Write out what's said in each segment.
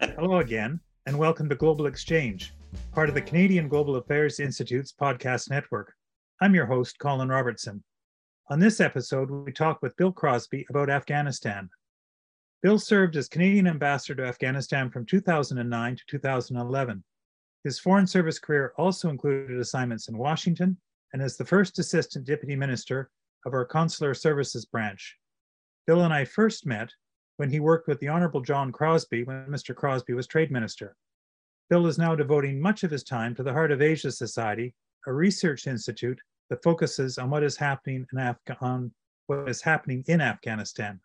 Hello again, and welcome to Global Exchange, part of the Canadian Global Affairs Institute's podcast network. I'm your host, Colin Robertson. On this episode, we talk with Bill Crosbie about Afghanistan. Bill served as Canadian ambassador to Afghanistan from 2009 to 2011. His Foreign Service career also included assignments in Washington and as the first assistant deputy minister of our consular services branch. Bill and I first met when he worked with the Honorable John Crosbie when Mr. Crosbie was trade minister. Bill is now devoting much of his time to the Heart of Asia Society, a research institute that focuses on what is happening in, on what is happening in Afghanistan.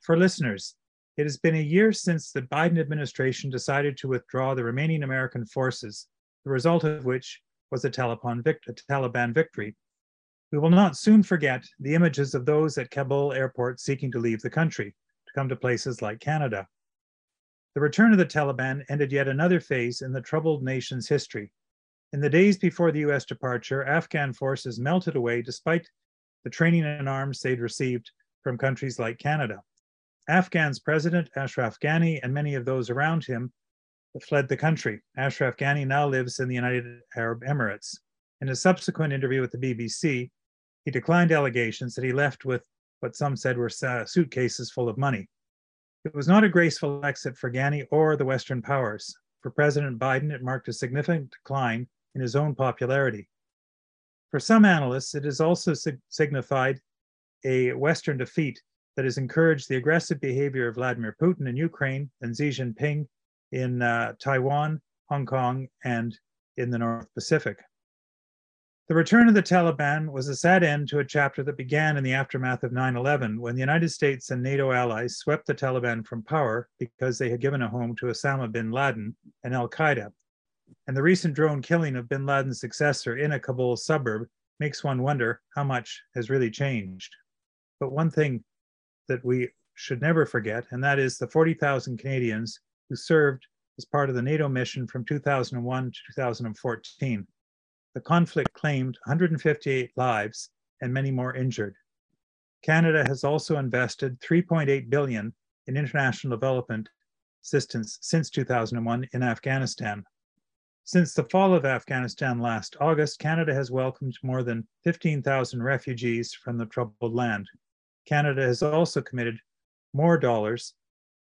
For listeners, it has been a year since the Biden administration decided to withdraw the remaining American forces, the result of which was a Taliban, a Taliban victory. We will not soon forget the images of those at Kabul airport seeking to leave the country to come to places like Canada. The return of the Taliban ended yet another phase in the troubled nation's history. In the days before the US departure, Afghan forces melted away despite the training and arms they'd received from countries like Canada. Afghan's president, Ashraf Ghani, and many of those around him fled the country. Ashraf Ghani now lives in the United Arab Emirates. In a subsequent interview with the BBC, he declined allegations that he left with what some said were suitcases full of money. It was not a graceful exit for Ghani or the Western powers. For President Biden, it marked a significant decline in his own popularity. For some analysts, it has also sig- signified a Western defeat that has encouraged the aggressive behavior of Vladimir Putin in Ukraine and Xi Jinping in uh, Taiwan, Hong Kong, and in the North Pacific. The return of the Taliban was a sad end to a chapter that began in the aftermath of 9 11 when the United States and NATO allies swept the Taliban from power because they had given a home to Osama bin Laden and Al Qaeda. And the recent drone killing of bin Laden's successor in a Kabul suburb makes one wonder how much has really changed. But one thing that we should never forget, and that is the 40,000 Canadians who served as part of the NATO mission from 2001 to 2014 the conflict claimed 158 lives and many more injured. Canada has also invested 3.8 billion in international development assistance since 2001 in Afghanistan. Since the fall of Afghanistan last August, Canada has welcomed more than 15,000 refugees from the troubled land. Canada has also committed more dollars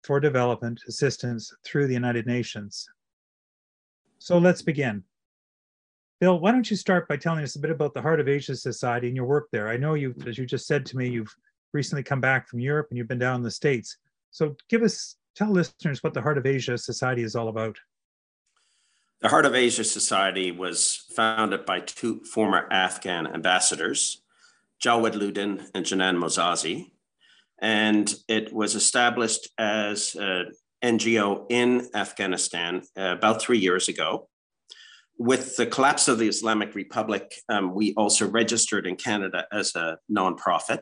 for development assistance through the United Nations. So let's begin. Bill, why don't you start by telling us a bit about the Heart of Asia Society and your work there? I know you, as you just said to me, you've recently come back from Europe and you've been down in the States. So give us, tell listeners what the Heart of Asia Society is all about. The Heart of Asia Society was founded by two former Afghan ambassadors, Jawed Ludin and Janan Mosazai. And it was established as an NGO in Afghanistan uh, about three years ago with the collapse of the Islamic Republic, um, we also registered in Canada as a nonprofit.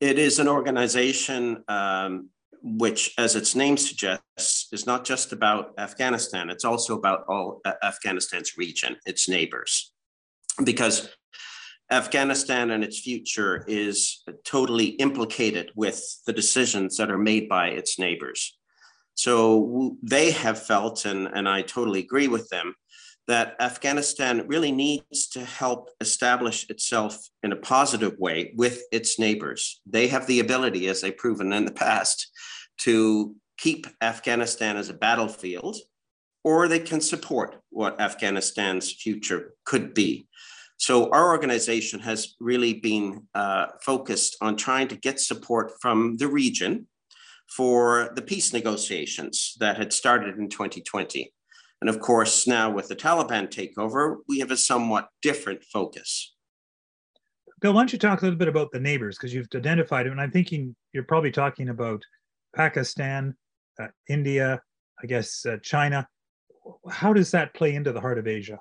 It is an organization um, which, as its name suggests, is not just about Afghanistan, it's also about all uh, Afghanistan's region, its neighbors. Because Afghanistan and its future is totally implicated with the decisions that are made by its neighbors. So they have felt, and, and I totally agree with them, that Afghanistan really needs to help establish itself in a positive way with its neighbors. They have the ability, as they've proven in the past, to keep Afghanistan as a battlefield, or they can support what Afghanistan's future could be. So, our organization has really been uh, focused on trying to get support from the region for the peace negotiations that had started in 2020. And of course, now with the Taliban takeover, we have a somewhat different focus. Bill, why don't you talk a little bit about the neighbors? Because you've identified them, and I'm thinking you're probably talking about Pakistan, uh, India, I guess uh, China. How does that play into the heart of Asia?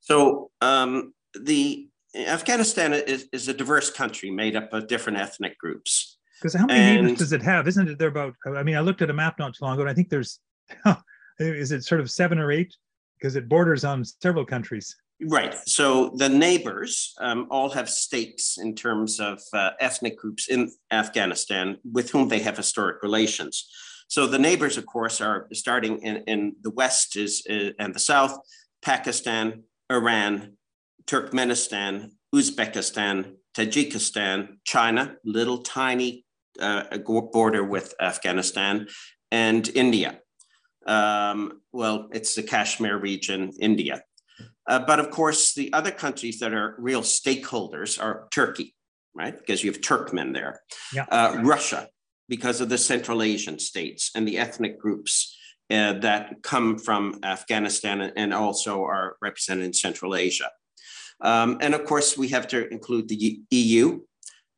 So, um, the Afghanistan is, is a diverse country made up of different ethnic groups. Because how many and, neighbors does it have? Isn't it there about? I mean, I looked at a map not too long ago, and I think there's is it sort of seven or eight? Because it borders on several countries. Right. So the neighbors um, all have stakes in terms of uh, ethnic groups in Afghanistan with whom they have historic relations. So the neighbors, of course, are starting in, in the west is, and the south, Pakistan, Iran, Turkmenistan, Uzbekistan, Tajikistan, China, little tiny uh, border with Afghanistan, and India. Um, well, it's the Kashmir region, India. Uh, but of course, the other countries that are real stakeholders are Turkey, right? Because you have Turkmen there. Yeah. Uh, Russia, because of the Central Asian states and the ethnic groups uh, that come from Afghanistan and also are represented in Central Asia. Um, and of course, we have to include the EU,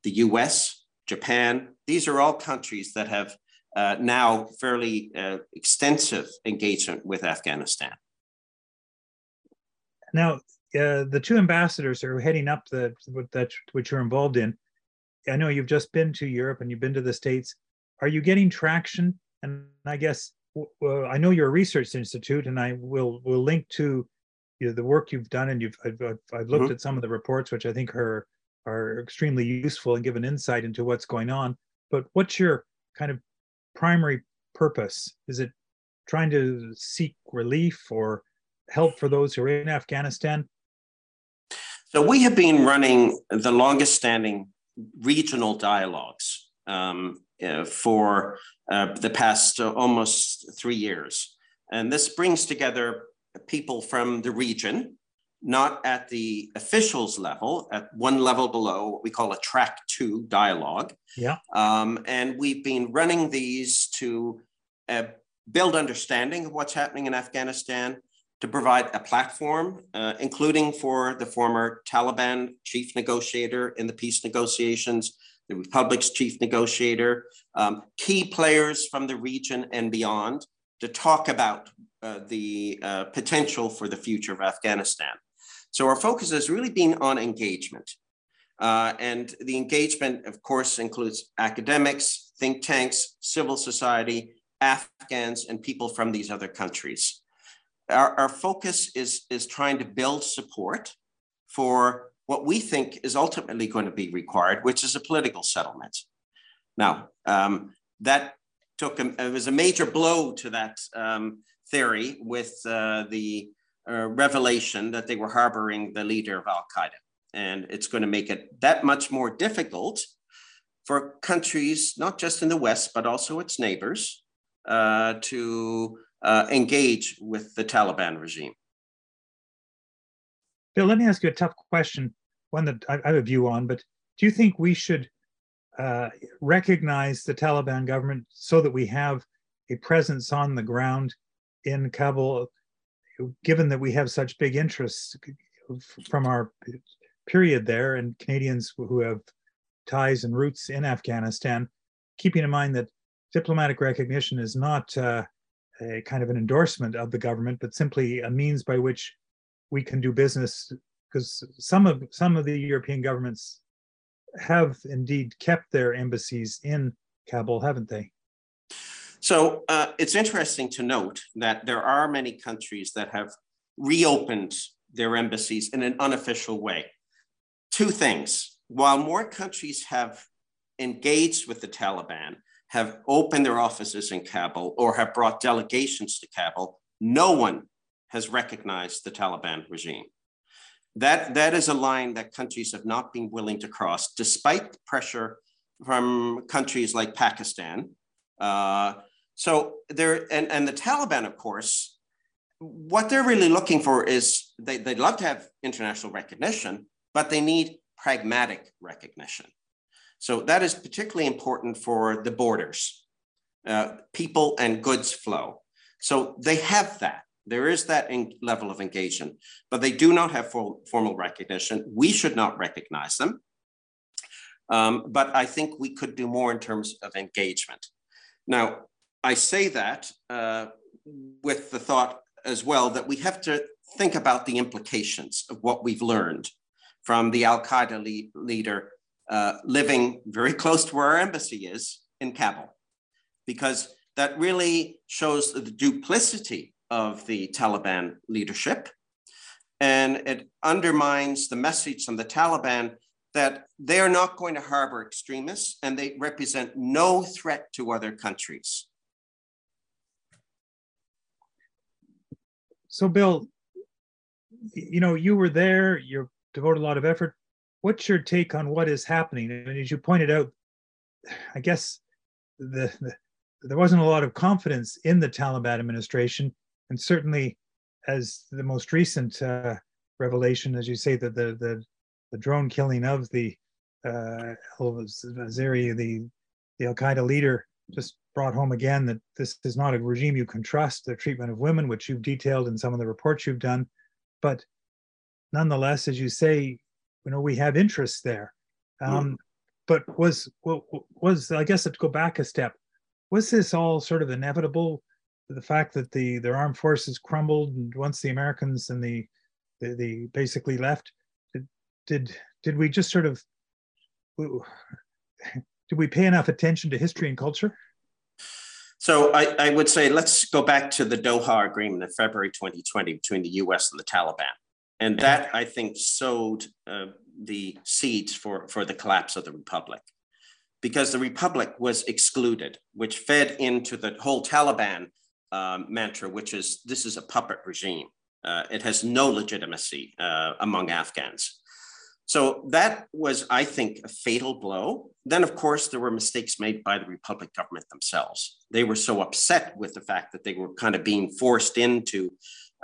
the US, Japan. These are all countries that have uh, now fairly uh, extensive engagement with Afghanistan. Now, uh, the two ambassadors are heading up the that which you're involved in. I know you've just been to Europe and you've been to the States. Are you getting traction? And I guess well, I know you're a research institute, and I will will link to you know, the work you've done, and you've I've, I've looked mm-hmm. at some of the reports, which I think are are extremely useful and give an insight into what's going on. But what's your kind of primary purpose? Is it trying to seek relief or help for those who are in Afghanistan? So we have been running the longest standing regional dialogues um, uh, for uh, the past uh, almost three years. And this brings together people from the region, not at the officials level, at one level below, what we call a track two dialogue. Yeah. Um, and we've been running these to uh, build understanding of what's happening in Afghanistan, to provide a platform, uh, including for the former Taliban chief negotiator in the peace negotiations, the Republic's chief negotiator, um, key players from the region and beyond to talk about uh, the uh, potential for the future of Afghanistan. So our focus has really been on engagement. Uh, and the engagement, of course, includes academics, think tanks, civil society, Afghans, and people from these other countries. Our, our focus is, is trying to build support for what we think is ultimately going to be required, which is a political settlement. Now, um, that took a, it was a major blow to that um, theory with uh, the revelation that they were harboring the leader of Al Qaeda. And it's going to make it that much more difficult for countries, not just in the West, but also its neighbors, uh, to uh, engage with the Taliban regime. Bill, let me ask you a tough question, one that I have a view on, but do you think we should uh, recognize the Taliban government so that we have a presence on the ground in Kabul, given that we have such big interests from our period there and Canadians who have ties and roots in Afghanistan, keeping in mind that diplomatic recognition is not uh, a kind of an endorsement of the government, but simply a means by which we can do business. Because some of some of the European governments have indeed kept their embassies in Kabul, haven't they? So uh, it's interesting to note that there are many countries that have reopened their embassies in an unofficial way. Two things. While more countries have engaged with the Taliban, have opened their offices in Kabul or have brought delegations to Kabul, no one has recognized the Taliban regime. That, that is a line that countries have not been willing to cross, despite pressure from countries like Pakistan. Uh, so there, and, and the Taliban, of course, what they're really looking for is they, they'd love to have international recognition, but they need pragmatic recognition. So that is particularly important for the borders, uh, people and goods flow. So they have that. There is that level of engagement, but they do not have formal recognition. We should not recognize them. Um, but I think we could do more in terms of engagement. Now, I say that uh, with the thought as well that we have to think about the implications of what we've learned from the Al Qaeda lead, leader uh, living very close to where our embassy is in Kabul, because that really shows the duplicity of the Taliban leadership. And it undermines the message from the Taliban that they are not going to harbor extremists and they represent no threat to other countries. So Bill, you know, you were there, you devoted a lot of effort. What's your take on what is happening? And as you pointed out, I guess the, the there wasn't a lot of confidence in the Taliban administration, and certainly as the most recent uh, revelation, as you say, that the, the the drone killing of the uh, Azari, the the Al Qaeda leader, just brought home again that this is not a regime you can trust. The treatment of women, which you've detailed in some of the reports you've done, but nonetheless, as you say, you know we have interests there. Um, mm. But was was I guess to go back a step, was this all sort of inevitable? The fact that the their armed forces crumbled and once the Americans and the the, the basically left, did, did did we just sort of did we pay enough attention to history and culture? So I, I, would say let's go back to the Doha Agreement in February 2020 between the US and the Taliban. And that, I think, sowed uh, the seeds for, for the collapse of the Republic. Because the Republic was excluded, which fed into the whole Taliban um, mantra, which is this is a puppet regime. Uh, it has no legitimacy uh, among Afghans. So that was, I think, a fatal blow. Then, of course, there were mistakes made by the Republic government themselves. They were so upset with the fact that they were kind of being forced into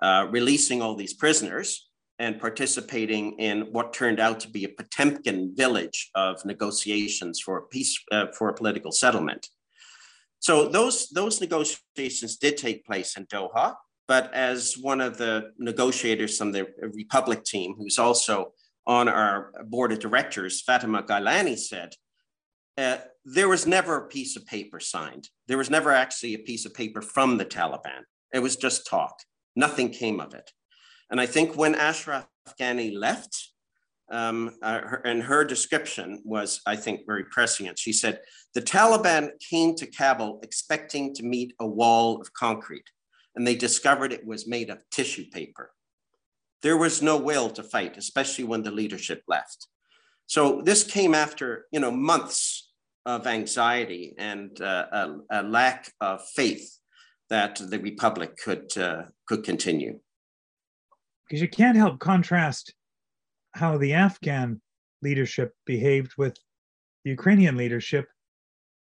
uh, releasing all these prisoners and participating in what turned out to be a Potemkin village of negotiations for a peace, uh, for a political settlement. So those, those negotiations did take place in Doha, but as one of the negotiators from the Republic team, who's also on our board of directors, Fatima Gailani said, uh, there was never a piece of paper signed. There was never actually a piece of paper from the Taliban. It was just talk. Nothing came of it. And I think when Ashraf Ghani left, um, uh, her, and her description was, I think, very prescient. She said, The Taliban came to Kabul expecting to meet a wall of concrete, and they discovered it was made of tissue paper there was no will to fight, especially when the leadership left. So this came after you know months of anxiety and uh, a, a, lack of faith that the republic could uh, could continue. Because you can't help contrast how the Afghan leadership behaved with the Ukrainian leadership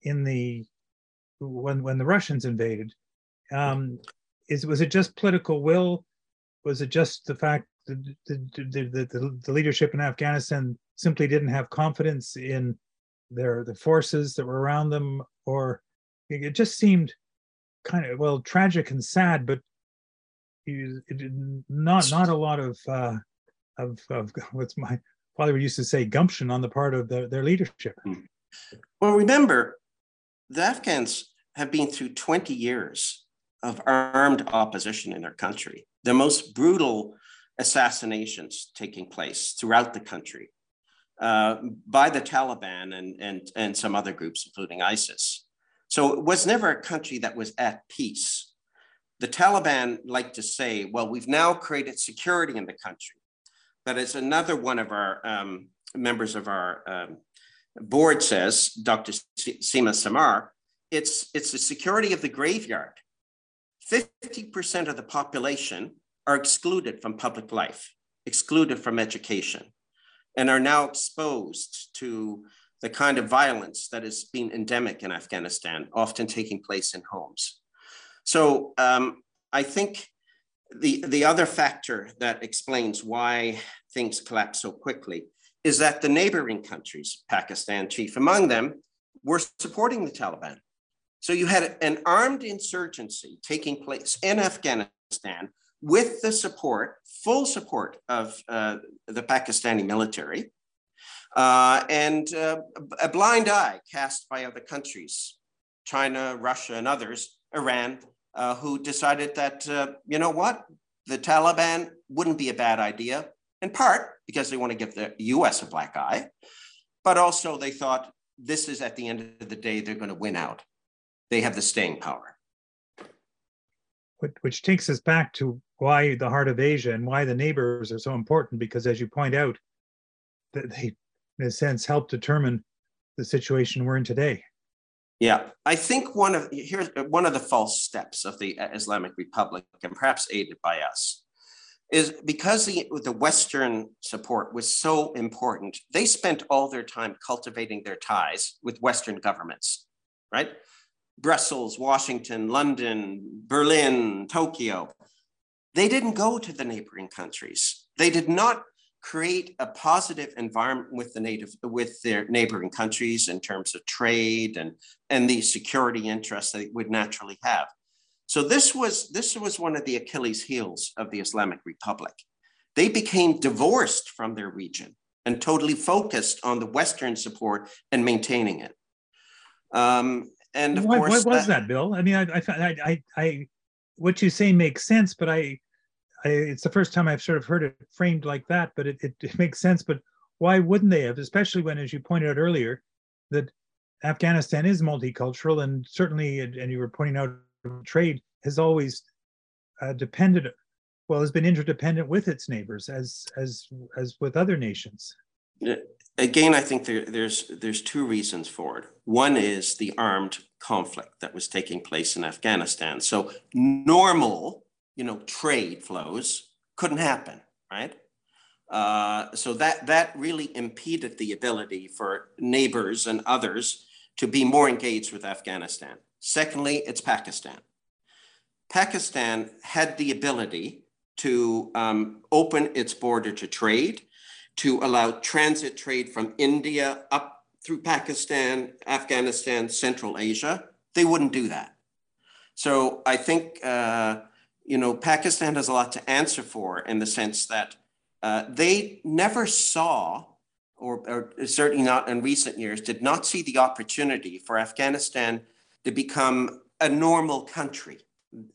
in the when when the Russians invaded. Um, is was it just political will was it just the fact that the, the, the, the, leadership in Afghanistan simply didn't have confidence in their the forces that were around them, or it just seemed kind of well tragic and sad, but not not a lot of uh, of of what's my father used to say gumption on the part of the, their leadership. Hmm. Well, remember, the Afghans have been through 20 years of armed opposition in their country the most brutal assassinations taking place throughout the country uh, by the Taliban and, and, and some other groups, including ISIS. So it was never a country that was at peace. The Taliban like to say, well, we've now created security in the country. But as another one of our um, members of our um, board says, Dr. Sima Samar, it's, it's the security of the graveyard. 50% of the population are excluded from public life, excluded from education, and are now exposed to the kind of violence that has been endemic in Afghanistan, often taking place in homes. So um, I think the, the other factor that explains why things collapse so quickly is that the neighboring countries, Pakistan chief among them, were supporting the Taliban. So you had an armed insurgency taking place in Afghanistan with the support, full support of uh, the Pakistani military, uh, and uh, a blind eye cast by other countries, China, Russia, and others, Iran, uh, who decided that, uh, you know what, the Taliban wouldn't be a bad idea, in part because they want to give the US a black eye, but also they thought this is at the end of the day, they're going to win out they have the staying power. Which takes us back to why the heart of Asia and why the neighbors are so important, because as you point out, they, in a sense, help determine the situation we're in today. Yeah, I think one of here's one of the false steps of the uh, Islamic Republic, and perhaps aided by us, is because the, the Western support was so important, they spent all their time cultivating their ties with Western governments, right? Brussels, Washington, London, Berlin, Tokyo. They didn't go to the neighboring countries. They did not create a positive environment with the native with their neighboring countries in terms of trade and and the security interests they would naturally have. So this was this was one of the Achilles heels of the Islamic Republic. They became divorced from their region and totally focused on the Western support and maintaining it. Um, and of why, course, why was that, that Bill? I mean, I, I, I, I, what you say makes sense, but I, I, it's the first time I've sort of heard it framed like that. But it, it, it makes sense. But why wouldn't they have? Especially when, as you pointed out earlier, that Afghanistan is multicultural, and certainly, and you were pointing out, trade has always uh, depended, well, has been interdependent with its neighbors, as as as with other nations again, I think there, there's there's two reasons for it. One is the armed conflict that was taking place in Afghanistan. So normal, you know, trade flows couldn't happen, right? Uh, so that that really impeded the ability for neighbors and others to be more engaged with Afghanistan. Secondly, it's Pakistan. Pakistan had the ability to um, open its border to trade to allow transit trade from India up through Pakistan, Afghanistan, Central Asia. They wouldn't do that. So I think, uh, you know, Pakistan has a lot to answer for in the sense that uh, they never saw, or, or certainly not in recent years, did not see the opportunity for Afghanistan to become a normal country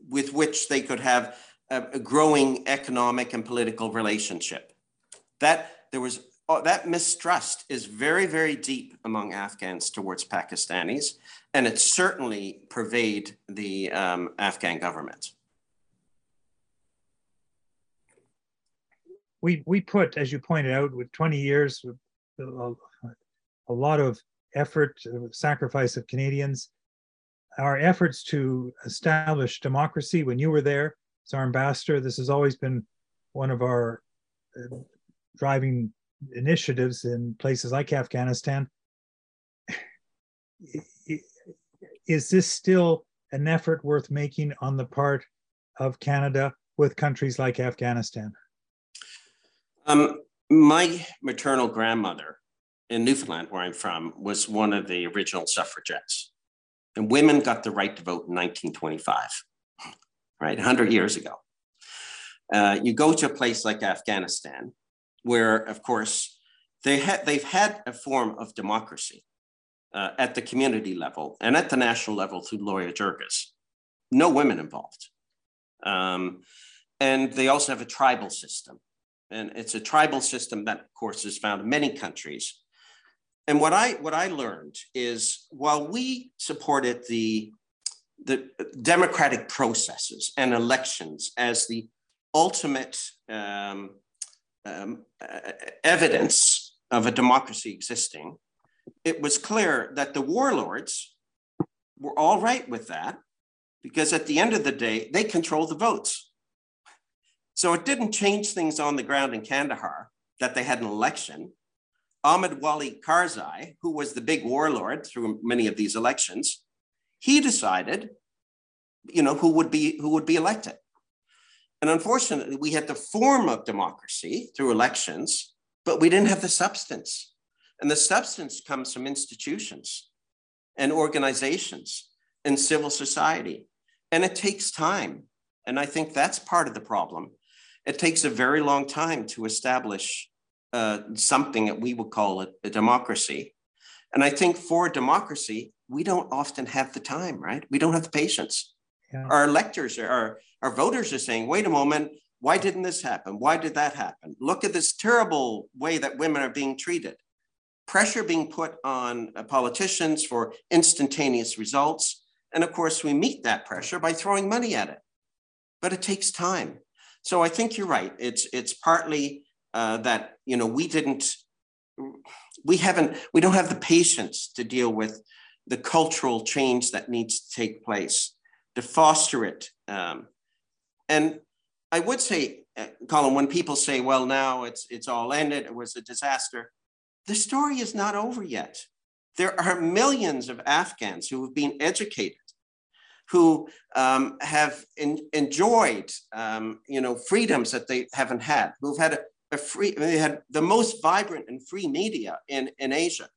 with which they could have a, growing economic and political relationship. That there was oh, that mistrust is very, very deep among Afghans towards Pakistanis, and it certainly pervade the um, Afghan government. We, we put, as you pointed out, with 20 years, a, a lot of effort, uh, sacrifice of Canadians, our efforts to establish democracy when you were there as our ambassador, this has always been one of our uh, driving initiatives in places like Afghanistan. Is this still an effort worth making on the part of Canada with countries like Afghanistan? Um, my maternal grandmother in Newfoundland, where I'm from, was one of the original suffragettes. And women got the right to vote in 1925, right? 100 years ago. Uh, you go to a place like Afghanistan, where, of course, they ha- they've had a form of democracy uh, at the community level and at the national level through Loya Jirgas. No women involved. Um, and they also have a tribal system. And it's a tribal system that, of course, is found in many countries. And what I, what I learned is while we supported the, the democratic processes and elections as the ultimate um, um, evidence of a democracy existing, it was clear that the warlords were all right with that because at the end of the day, they control the votes. So it didn't change things on the ground in Kandahar that they had an election. Ahmad Wali Karzai, who was the big warlord through many of these elections, he decided, you know, who would be who would be elected. And unfortunately, we had the form of democracy through elections, but we didn't have the substance. And the substance comes from institutions and organizations and civil society. And it takes time. And I think that's part of the problem. It takes a very long time to establish uh, something that we would call a, a democracy. And I think for democracy, we don't often have the time, right? We don't have the patience. Yeah. Our electors are, our voters are saying, wait a moment, why didn't this happen? Why did that happen? Look at this terrible way that women are being treated. Pressure being put on uh, politicians for instantaneous results. And of course, we meet that pressure by throwing money at it. But it takes time. So I think you're right. It's, it's partly uh, that, you know, we didn't, we haven't, we don't have the patience to deal with the cultural change that needs to take place, to foster it. Um, and I would say, uh, Colin, when people say, well, now it's, it's all ended, it was a disaster, the story is not over yet. There are millions of Afghans who have been educated, who um, have enjoyed, um, you know, freedoms that they haven't had, who've had a, a free, they had the most vibrant and free media in, in Asia.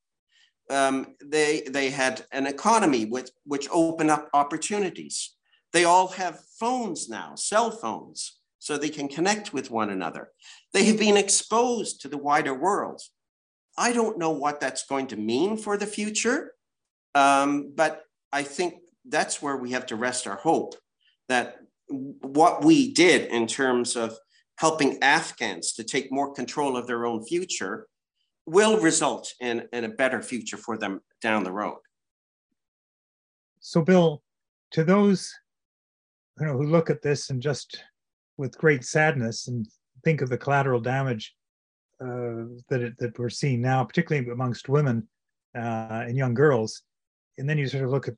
Um, they, they had an economy with, which opened up opportunities. They all have phones now, cell phones, so they can connect with one another. They have been exposed to the wider world. I don't know what that's going to mean for the future, um, but I think that's where we have to rest our hope that what we did in terms of helping Afghans to take more control of their own future will result in, in a better future for them down the road. So, Bill, to those you know who look at this and just with great sadness and think of the collateral damage uh, that it, that we're seeing now, particularly amongst women uh, and young girls, and then you sort of look at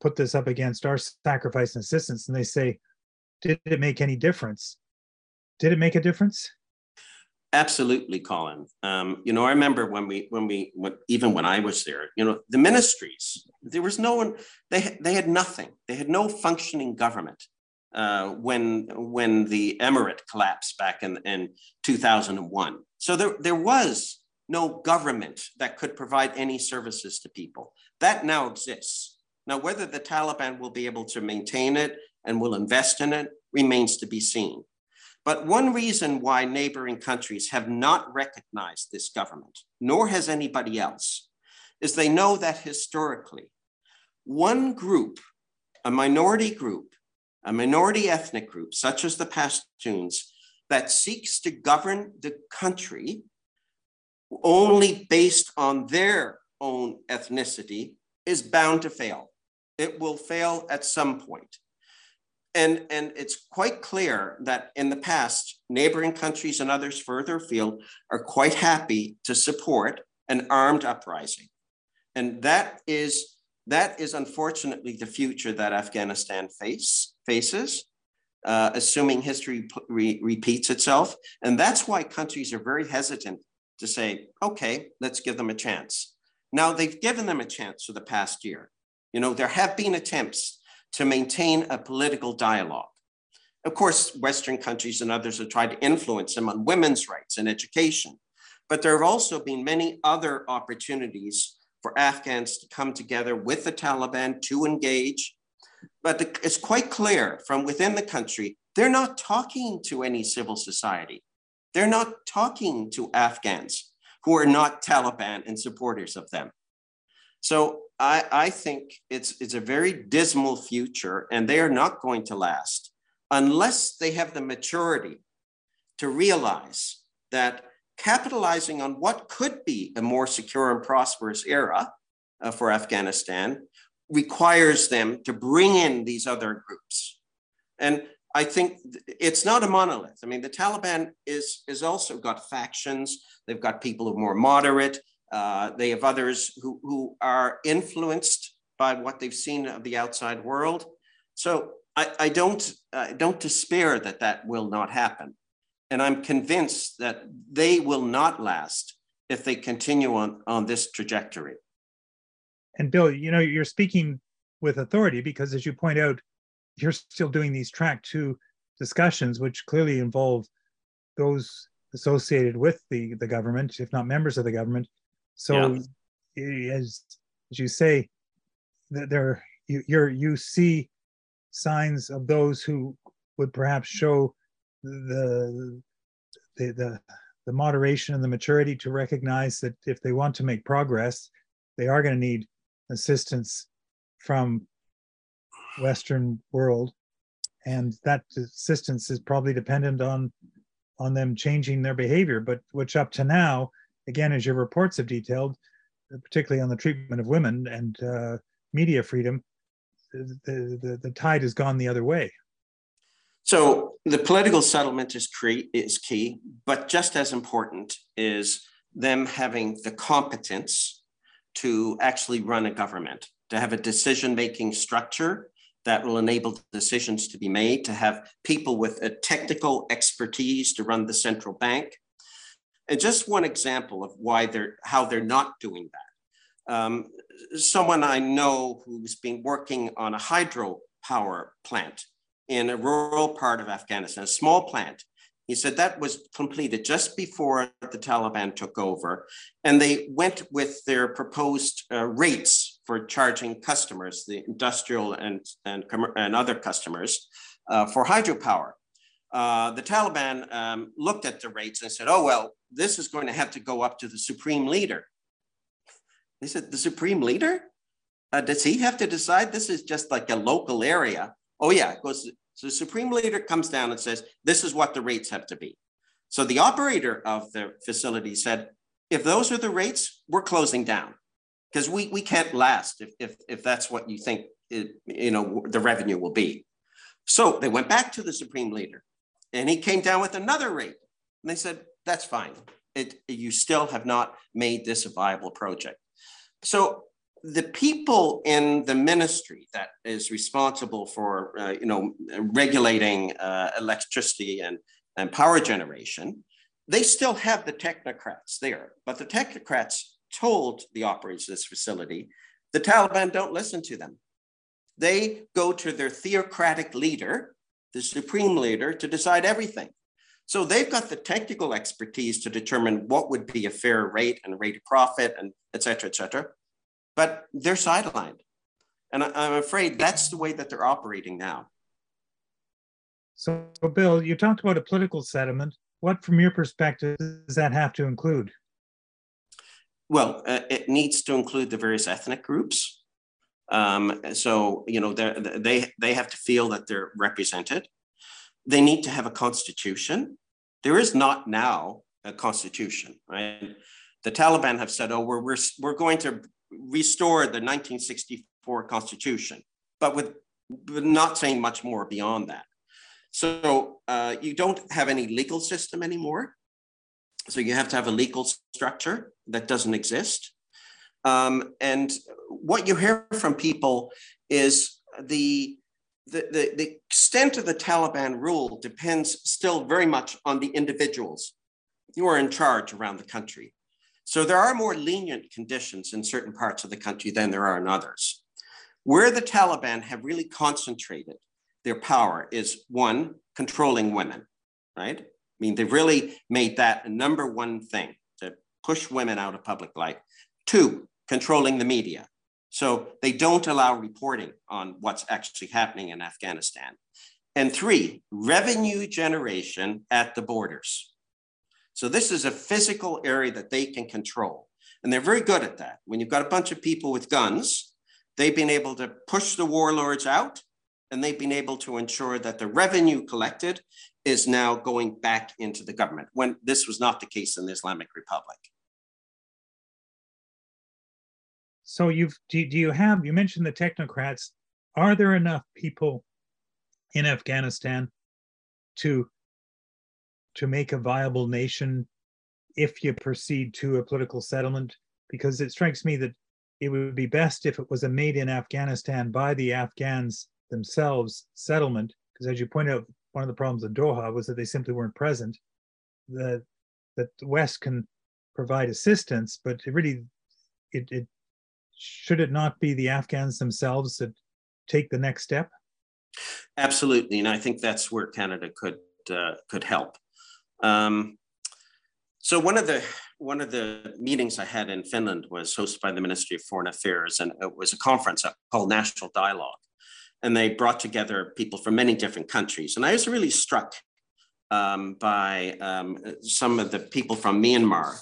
put this up against our sacrifice and assistance, and they say, did it make any difference? Did it make a difference? Absolutely, Colin. Um, you know, I remember when we, when we, when, even when I was there, you know, the ministries, there was no one, they, they had nothing. They had no functioning government uh, when, when the emirate collapsed back in, in 2001. So there, there was no government that could provide any services to people. That now exists. Now, whether the Taliban will be able to maintain it and will invest in it remains to be seen. But one reason why neighboring countries have not recognized this government, nor has anybody else, is they know that historically, one group, a minority group, a minority ethnic group, such as the Pashtuns, that seeks to govern the country only based on their own ethnicity is bound to fail. It will fail at some point. And, and it's quite clear that in the past, neighboring countries and others further afield are quite happy to support an armed uprising. And that is, that is unfortunately the future that Afghanistan face, faces, uh, assuming history re repeats itself. And that's why countries are very hesitant to say, okay, let's give them a chance. Now, they've given them a chance for the past year. You know, there have been attempts to maintain a political dialogue. Of course, Western countries and others have tried to influence them on women's rights and education. But there have also been many other opportunities for Afghans to come together with the Taliban to engage. But it's quite clear from within the country, they're not talking to any civil society. They're not talking to Afghans who are not Taliban and supporters of them. So I, I think it's, it's a very dismal future, and they are not going to last unless they have the maturity to realize that capitalizing on what could be a more secure and prosperous era uh, for Afghanistan requires them to bring in these other groups. And I think it's not a monolith. I mean, the Taliban is, is also got factions. They've got people who are more moderate. Uh, they have others who, who are influenced by what they've seen of the outside world. So I, I don't, don't despair that that will not happen. And I'm convinced that they will not last if they continue on, on this trajectory. And Bill, you know, you're speaking with authority because, as you point out, you're still doing these track two discussions, which clearly involve those associated with the, the government, if not members of the government, so yeah. as as you say, that there you you're, you see signs of those who would perhaps show the the the the moderation and the maturity to recognize that if they want to make progress, they are going to need assistance from Western world, and that assistance is probably dependent on on them changing their behavior. But which up to now again, as your reports have detailed, particularly on the treatment of women and uh, media freedom, the, the, the tide has gone the other way. So the political settlement is, cre- is key, but just as important is them having the competence to actually run a government, to have a decision making structure that will enable decisions to be made, to have people with a technical expertise to run the central bank. And just one example of why they're how they're not doing that. Um, someone I know who's been working on a hydropower plant in a rural part of Afghanistan, a small plant. He said that was completed just before the Taliban took over, and they went with their proposed uh, rates for charging customers, the industrial and, and, and other customers, uh, for hydropower. Uh, the Taliban um, looked at the rates and said, oh, well, this is going to have to go up to the supreme leader. They said, the supreme leader? Uh, does he have to decide? This is just like a local area. Oh, yeah, it goes. So the supreme leader comes down and says, this is what the rates have to be. So the operator of the facility said, if those are the rates, we're closing down because we, we can't last if, if, if that's what you think it, you know the revenue will be. So they went back to the supreme leader and he came down with another rate. And they said, that's fine. It, you still have not made this a viable project. So the people in the ministry that is responsible for uh, you know regulating uh, electricity and, and power generation, they still have the technocrats there, but the technocrats told the operators of this facility, the Taliban don't listen to them. They go to their theocratic leader, the supreme leader, to decide everything. So they've got the technical expertise to determine what would be a fair rate and rate of profit and et cetera, et cetera. But they're sidelined. And I'm afraid that's the way that they're operating now. So, Bill, you talked about a political settlement. What, from your perspective, does that have to include? Well, uh, it needs to include the various ethnic groups. Um, so, you know, they, they have to feel that they're represented. They need to have a constitution. There is not now a constitution, right? The Taliban have said, oh, we're, we're, we're going to restore the 1964 constitution, but with, with not saying much more beyond that. So uh, you don't have any legal system anymore. So you have to have a legal structure that doesn't exist. Um, and what you hear from people is the, the, the, the extent of the Taliban rule depends still very much on the individuals who are in charge around the country. So there are more lenient conditions in certain parts of the country than there are in others. Where the Taliban have really concentrated their power is one, controlling women, right? I mean, they've really made that a number one thing to push women out of public life. Two, controlling the media. So they don't allow reporting on what's actually happening in Afghanistan. And three, revenue generation at the borders. So this is a physical area that they can control. And they're very good at that. When you've got a bunch of people with guns, they've been able to push the warlords out and they've been able to ensure that the revenue collected is now going back into the government when this was not the case in the Islamic Republic. So you've do, do you have you mentioned the technocrats? Are there enough people in Afghanistan to to make a viable nation if you proceed to a political settlement? Because it strikes me that it would be best if it was a made in Afghanistan by the Afghans themselves settlement. Because as you point out, one of the problems in Doha was that they simply weren't present. That that the West can provide assistance, but it really, it, it should it not be the Afghans themselves that take the next step? Absolutely, and I think that's where Canada could uh, could help. Um, so one of the one of the meetings I had in Finland was hosted by the Ministry of Foreign Affairs, and it was a conference called National Dialogue and they brought together people from many different countries. And I was really struck um, by um, some of the people from Myanmar.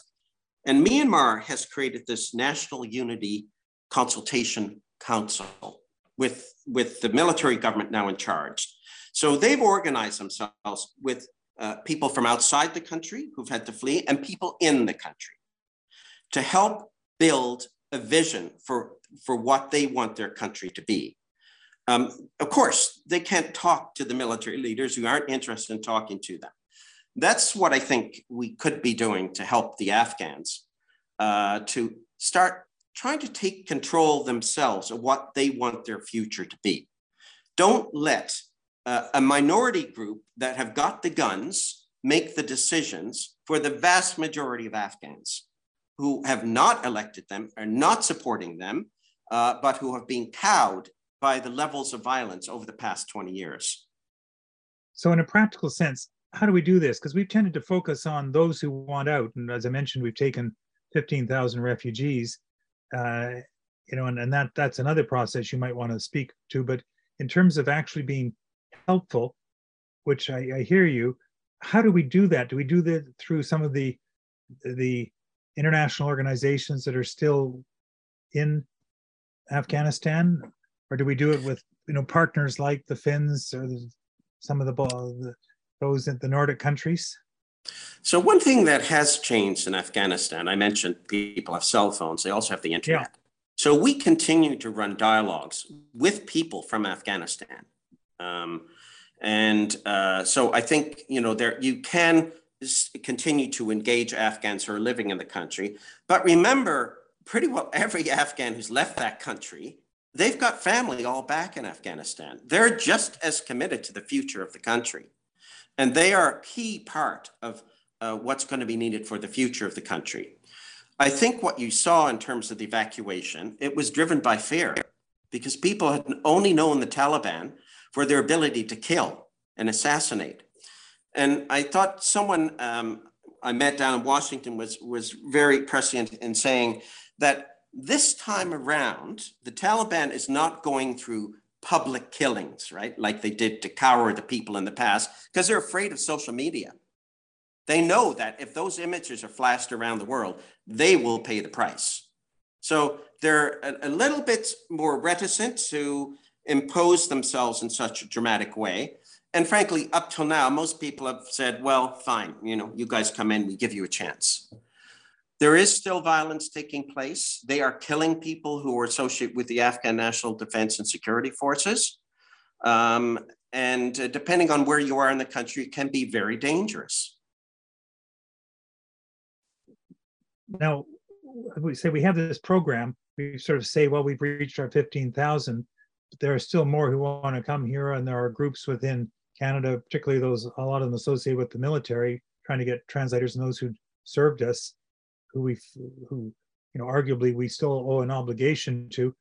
And Myanmar has created this National Unity Consultation Council with, with the military government now in charge. So they've organized themselves with uh, people from outside the country who've had to flee and people in the country to help build a vision for, for what they want their country to be. Um, of course, they can't talk to the military leaders who aren't interested in talking to them. That's what I think we could be doing to help the Afghans uh, to start trying to take control themselves of what they want their future to be. Don't let uh, a minority group that have got the guns make the decisions for the vast majority of Afghans who have not elected them, are not supporting them, uh, but who have been cowed by the levels of violence over the past 20 years. So, in a practical sense, how do we do this? Because we've tended to focus on those who want out. And as I mentioned, we've taken 15,000 refugees. Uh, you know, and, and that that's another process you might want to speak to. But in terms of actually being helpful, which I, I hear you, how do we do that? Do we do that through some of the the international organizations that are still in Afghanistan, or do we do it with you know partners like the Finns or the, some of the, the those in the Nordic countries? So one thing that has changed in Afghanistan, I mentioned people have cell phones; they also have the internet. Yeah. So we continue to run dialogues with people from Afghanistan. Um, and uh, so I think you know there you can continue to engage Afghans who are living in the country, but remember, pretty well every Afghan who's left that country, they've got family all back in Afghanistan. They're just as committed to the future of the country, and they are a key part of uh, what's going to be needed for the future of the country. I think what you saw in terms of the evacuation, it was driven by fear because people had only known the Taliban for their ability to kill and assassinate. And I thought someone um, I met down in Washington was, was very prescient in saying that this time around, the Taliban is not going through public killings, right? Like they did to cower the people in the past, because they're afraid of social media. They know that if those images are flashed around the world, they will pay the price. So they're a, a little bit more reticent to impose themselves in such a dramatic way. And frankly, up till now, most people have said, well, fine, you know, you guys come in, we give you a chance. There is still violence taking place. They are killing people who are associated with the Afghan National Defense and Security Forces. Um, and uh, depending on where you are in the country, it can be very dangerous. Now, we say we have this program, we sort of say, well, we've reached our 15,000 there are still more who want to come here, and there are groups within Canada, particularly those a lot of them associated with the military, trying to get translators and those who served us, who we who you know arguably we still owe an obligation to.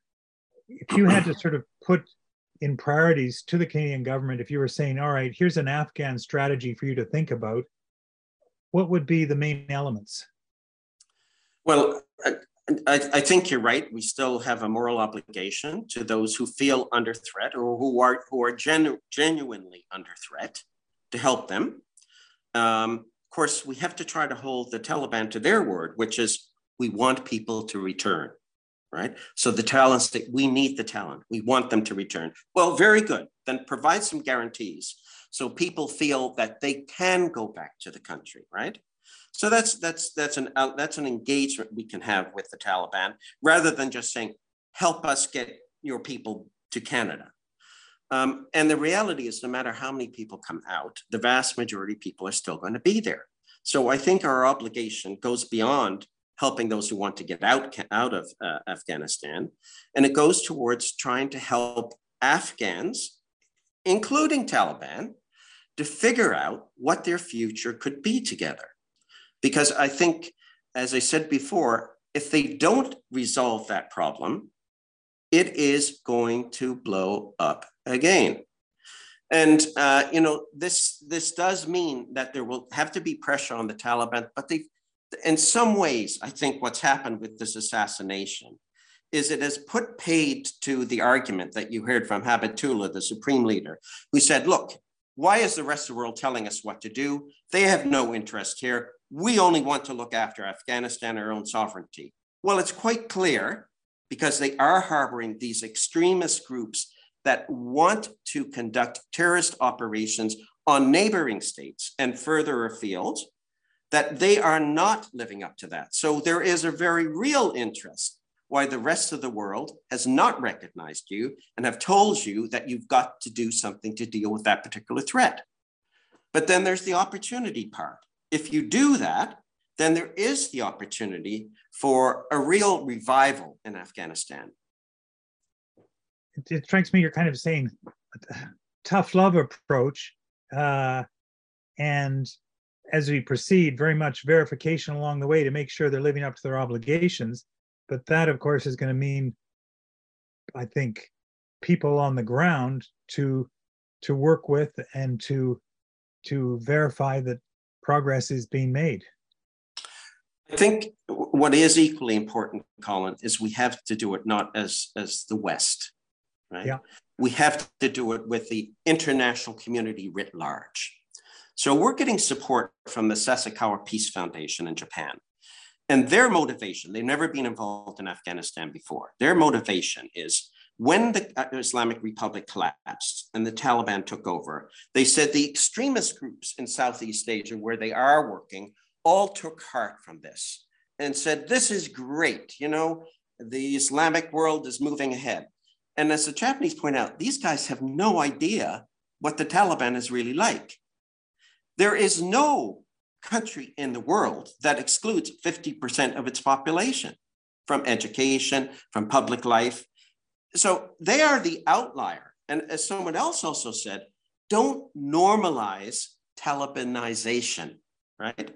If you had to sort of put in priorities to the Canadian government, if you were saying, all right, here's an Afghan strategy for you to think about, what would be the main elements? Well, I, I, think you're right. We still have a moral obligation to those who feel under threat or who are who are genu- genuinely under threat to help them. Um, of course, we have to try to hold the Taliban to their word, which is we want people to return, right? So the talents that we need the talent, we want them to return. Well, very good. Then provide some guarantees so people feel that they can go back to the country, right? So that's that's that's an uh, that's an engagement we can have with the Taliban rather than just saying, "Help us get your people to Canada." Um, and the reality is, no matter how many people come out, the vast majority of people are still going to be there. So I think our obligation goes beyond helping those who want to get out out of uh, Afghanistan, and it goes towards trying to help Afghans, including Taliban, to figure out what their future could be together. Because I think, as I said before, if they don't resolve that problem, it is going to blow up again. And uh, you know this this does mean that there will have to be pressure on the Taliban, but they, in some ways, I think what's happened with this assassination is it has put paid to the argument that you heard from Hibatullah, the supreme leader, who said, "Look, why is the rest of the world telling us what to do? They have no interest here we only want to look after Afghanistan, our own sovereignty. Well, it's quite clear because they are harboring these extremist groups that want to conduct terrorist operations on neighboring states and further afield, that they are not living up to that. So there is a very real interest why the rest of the world has not recognized you and have told you that you've got to do something to deal with that particular threat. But then there's the opportunity part if you do that, then there is the opportunity for a real revival in Afghanistan. It, it strikes me you're kind of saying tough love approach, uh, and as we proceed, very much verification along the way to make sure they're living up to their obligations. But that, of course, is going to mean, I think, people on the ground to to work with and to to verify that progress is being made. I think what is equally important, Colin, is we have to do it not as as the West, right? Yeah. We have to do it with the international community writ large. So we're getting support from the Sasakawa Peace Foundation in Japan. And their motivation, they've never been involved in Afghanistan before. Their motivation is when the uh, Islamic Republic collapsed and the Taliban took over, they said the extremist groups in Southeast Asia, where they are working, all took heart from this and said, This is great. You know, the Islamic world is moving ahead. And as the Japanese point out, these guys have no idea what the Taliban is really like. There is no country in the world that excludes 50% of its population from education, from public life, so they are the outlier. And as someone else also said, don't normalize Talibanization, right?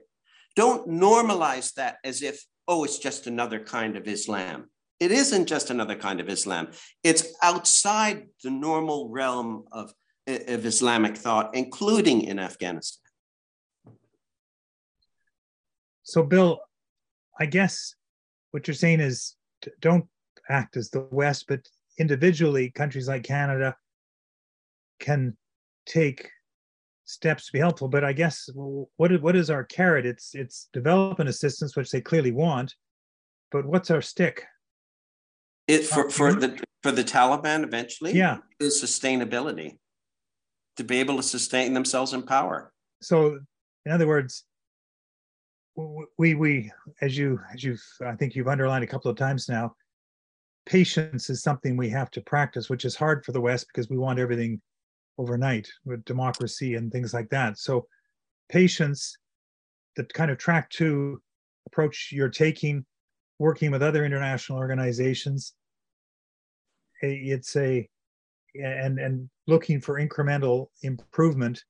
Don't normalize that as if, oh, it's just another kind of Islam. It isn't just another kind of Islam. It's outside the normal realm of, of Islamic thought, including in Afghanistan. So, Bill, I guess what you're saying is don't act as the West, but individually, countries like Canada can take steps to be helpful. But I guess what is, what is our carrot? It's it's development assistance, which they clearly want. But what's our stick? It for, for the for the Taliban eventually. Yeah, is sustainability to be able to sustain themselves in power. So, in other words, we we as you as you've I think you've underlined a couple of times now, patience is something we have to practice, which is hard for the West because we want everything overnight with democracy and things like that. So, patience, the kind of track two approach you're taking, working with other international organizations, eh, it's a and and looking for incremental improvement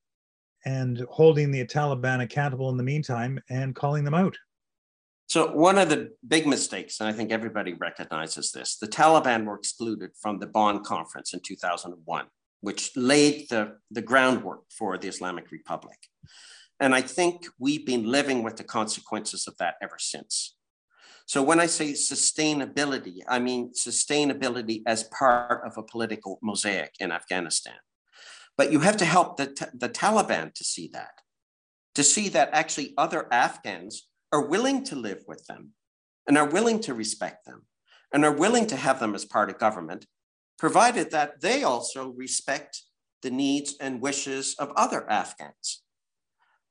and holding the Taliban accountable in the meantime and calling them out. So, one of the big mistakes, and I think everybody recognizes this, the Taliban were excluded from the Bonn conference in 2001, which laid the, the groundwork for the Islamic Republic. And I think we've been living with the consequences of that ever since. So, when I say sustainability, I mean sustainability as part of a political mosaic in Afghanistan. But you have to help the, the Taliban to see that, to see that actually other Afghans are willing to live with them and are willing to respect them and are willing to have them as part of government, provided that they also respect the needs and wishes of other Afghans.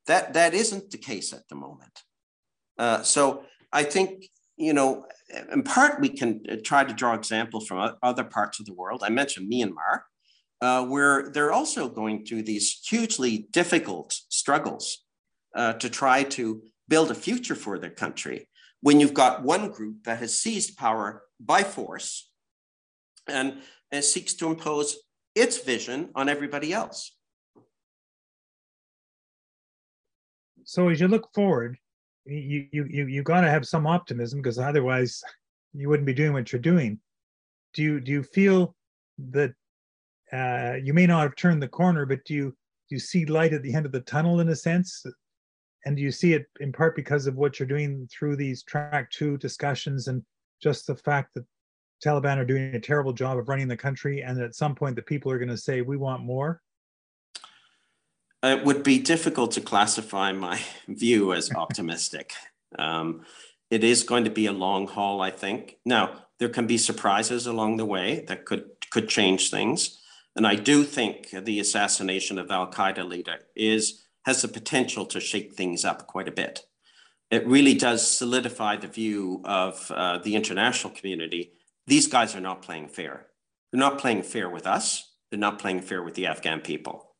That, that isn't the case at the moment. Uh, so I think, you know, in part we can uh, try to draw examples from other parts of the world. I mentioned Myanmar, uh, where they're also going through these hugely difficult struggles uh, to try to build a future for their country when you've got one group that has seized power by force and, and seeks to impose its vision on everybody else. So as you look forward, you you you you got to have some optimism because otherwise you wouldn't be doing what you're doing. Do you do you feel that uh, you may not have turned the corner, but do you do you see light at the end of the tunnel in a sense? and do you see it in part because of what you're doing through these track two discussions and just the fact that Taliban are doing a terrible job of running the country, and at some point the people are going to say, "We want more." It would be difficult to classify my view as optimistic. um, it is going to be a long haul, I think. Now there can be surprises along the way that could could change things, and I do think the assassination of Al Qaeda leader is has the potential to shake things up quite a bit. It really does solidify the view of uh, the international community. These guys are not playing fair. They're not playing fair with us. They're not playing fair with the Afghan people.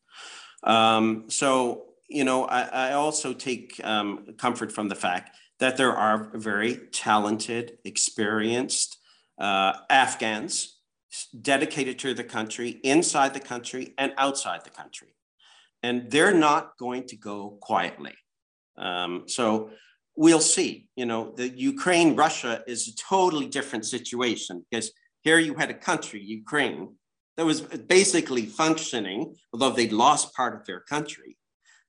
Um, so, you know, I, I also take um, comfort from the fact that there are very talented, experienced uh, Afghans dedicated to the country, inside the country and outside the country. And they're not going to go quietly. Um, so we'll see. You know, the Ukraine Russia is a totally different situation because here you had a country, Ukraine, that was basically functioning, although they'd lost part of their country.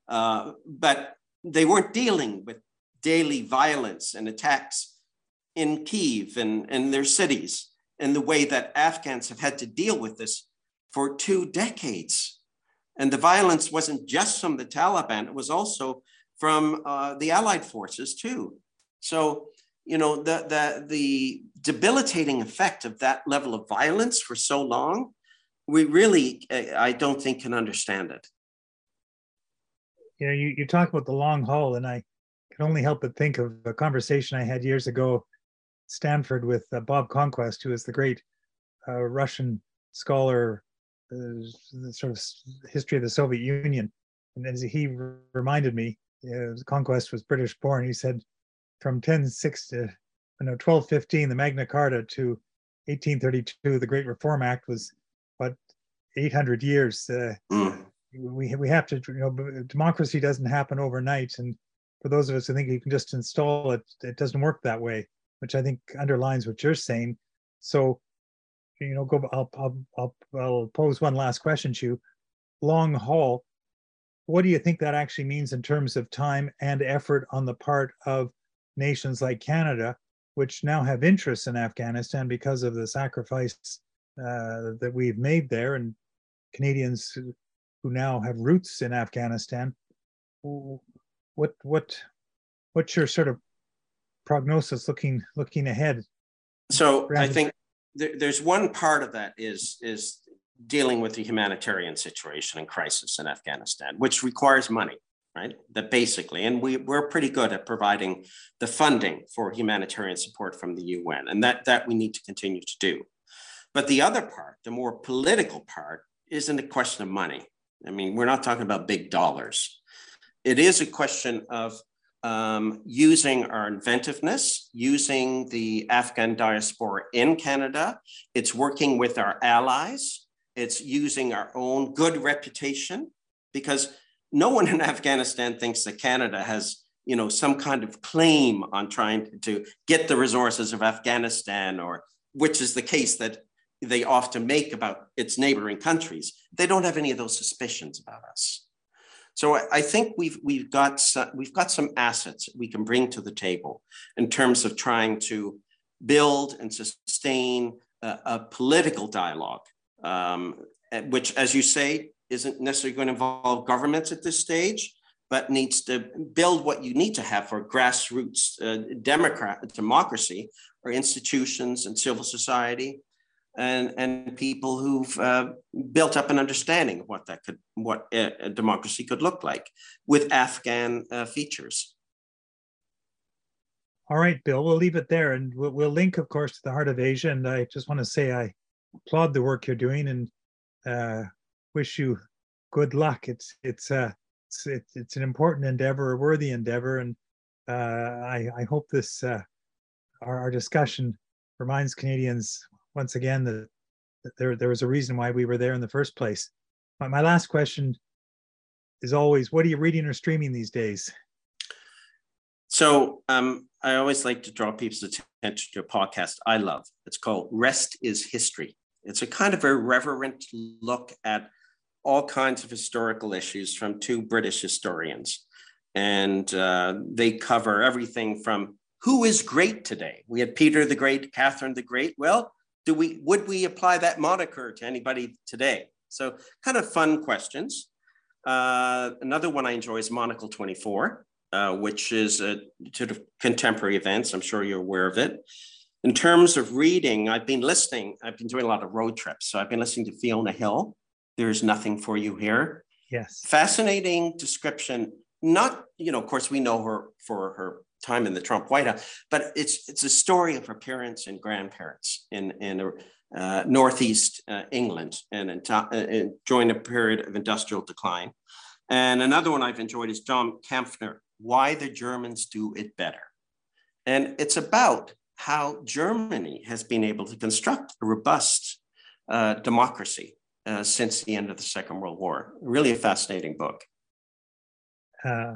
Uh, but they weren't dealing with daily violence and attacks in Kiev and, and their cities in the way that Afghans have had to deal with this for two decades. And the violence wasn't just from the Taliban, it was also from uh, the Allied forces too. So, you know, the, the, the debilitating effect of that level of violence for so long, we really, I don't think, can understand it. You know, you, you talk about the long haul, and I can only help but think of a conversation I had years ago Stanford with uh, Bob Conquest, who is the great uh, Russian scholar, uh, sort of history of the Soviet Union. And as he reminded me, The conquest was British born. He said from 1006 to no 1215, the Magna Carta to 1832, the Great Reform Act was what 800 years. Uh, mm. We we have to you know democracy doesn't happen overnight, and for those of us who think you can just install it, it doesn't work that way which I think underlines what you're saying. So, you know, go. I'll I'll I'll, I'll pose one last question to you. Long haul. What do you think that actually means in terms of time and effort on the part of nations like Canada, which now have interests in Afghanistan because of the sacrifice uh, that we've made there, and Canadians who, who now have roots in Afghanistan? What what what's your sort of prognosis looking looking ahead? So I think there's one part of that is is dealing with the humanitarian situation and crisis in Afghanistan, which requires money, right? That basically, and we, we're pretty good at providing the funding for humanitarian support from the UN, and that, that we need to continue to do. But the other part, the more political part, isn't a question of money. I mean, we're not talking about big dollars. It is a question of um, using our inventiveness, using the Afghan diaspora in Canada. It's working with our allies. It's using our own good reputation because no one in Afghanistan thinks that Canada has you know some kind of claim on trying to get the resources of Afghanistan or which is the case that they often make about its neighboring countries. They don't have any of those suspicions about us. So I think we've we've got some, we've got some assets we can bring to the table in terms of trying to build and sustain a, a political dialogue, um, which, as you say, isn't necessarily going to involve governments at this stage, but needs to build what you need to have for grassroots uh, democrat democracy or institutions and civil society and, and people who've uh, built up an understanding of what that could, what a, democracy could look like with Afghan uh, features. All right, Bill, we'll leave it there. And we'll, we'll, link, of course, to the Heart of Asia. And I just want to say I applaud the work you're doing and uh, wish you good luck. It's, it's, uh, it's, it's, it's, an important endeavor, a worthy endeavor. And uh, I, I hope this, uh, our, our discussion reminds Canadians once again that, that there there was a reason why we were there in the first place. My, my last question is always, what are you reading or streaming these days? So um, I always like to draw people's attention to a podcast I love. It's called Rest is History. It's a kind of irreverent look at all kinds of historical issues from two British historians. And uh, they cover everything from who is great today? We had Peter the Great, Catherine the Great. Well, do we would we apply that moniker to anybody today? So kind of fun questions. Uh, another one I enjoy is Monocle 24, uh, which is a sort of contemporary events. I'm sure you're aware of it. In terms of reading, I've been listening. I've been doing a lot of road trips, so I've been listening to Fiona Hill. There's nothing for you here. Yes. Fascinating description. Not, you know, of course, we know her for her time in the Trump White House, but it's it's a story of her parents and grandparents in in uh, northeast uh, England and in uh, during a period of industrial decline. And another one I've enjoyed is John Kampfner, Why the Germans Do It Better. And it's about how Germany has been able to construct a robust uh, democracy uh, since the end of the Second World War. Really a fascinating book. Uh,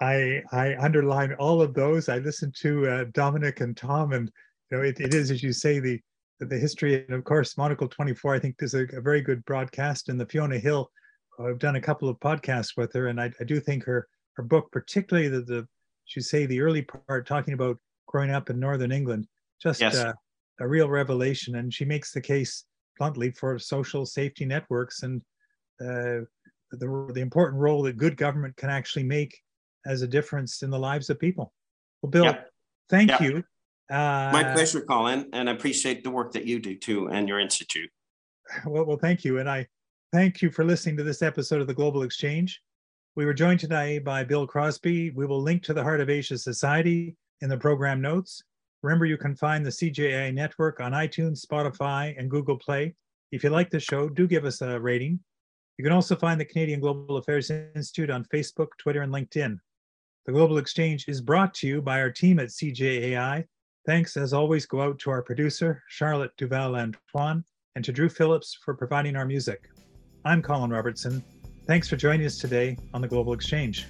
I I underline all of those. I listened to uh, Dominic and Tom, and you know it, it is as you say the the history, and of course Monocle 24. I think is a, a very good broadcast, and the Fiona Hill. I've done a couple of podcasts with her, and I, I do think her her book, particularly the the she say the early part talking about growing up in northern England, just yes. uh, a real revelation. And she makes the case bluntly for social safety networks and uh, the the important role that good government can actually make as a difference in the lives of people. Well, Bill, yeah. thank yeah. you. Uh, My pleasure, Colin, and I appreciate the work that you do too and your institute. Well, well, thank you, and I thank you for listening to this episode of the Global Exchange. We were joined today by Bill Crosbie. We will link to the Heart of Asia Society in the program notes. Remember, you can find the CJA network on iTunes, Spotify, and Google Play. If you like the show, do give us a rating. You can also find the Canadian Global Affairs Institute on Facebook, Twitter, and LinkedIn. The Global Exchange is brought to you by our team at CGAI. Thanks, as always, go out to our producer, Charlotte Duval-Lantoine, and to Drew Phillips for providing our music. I'm Colin Robertson. Thanks for joining us today on the Global Exchange.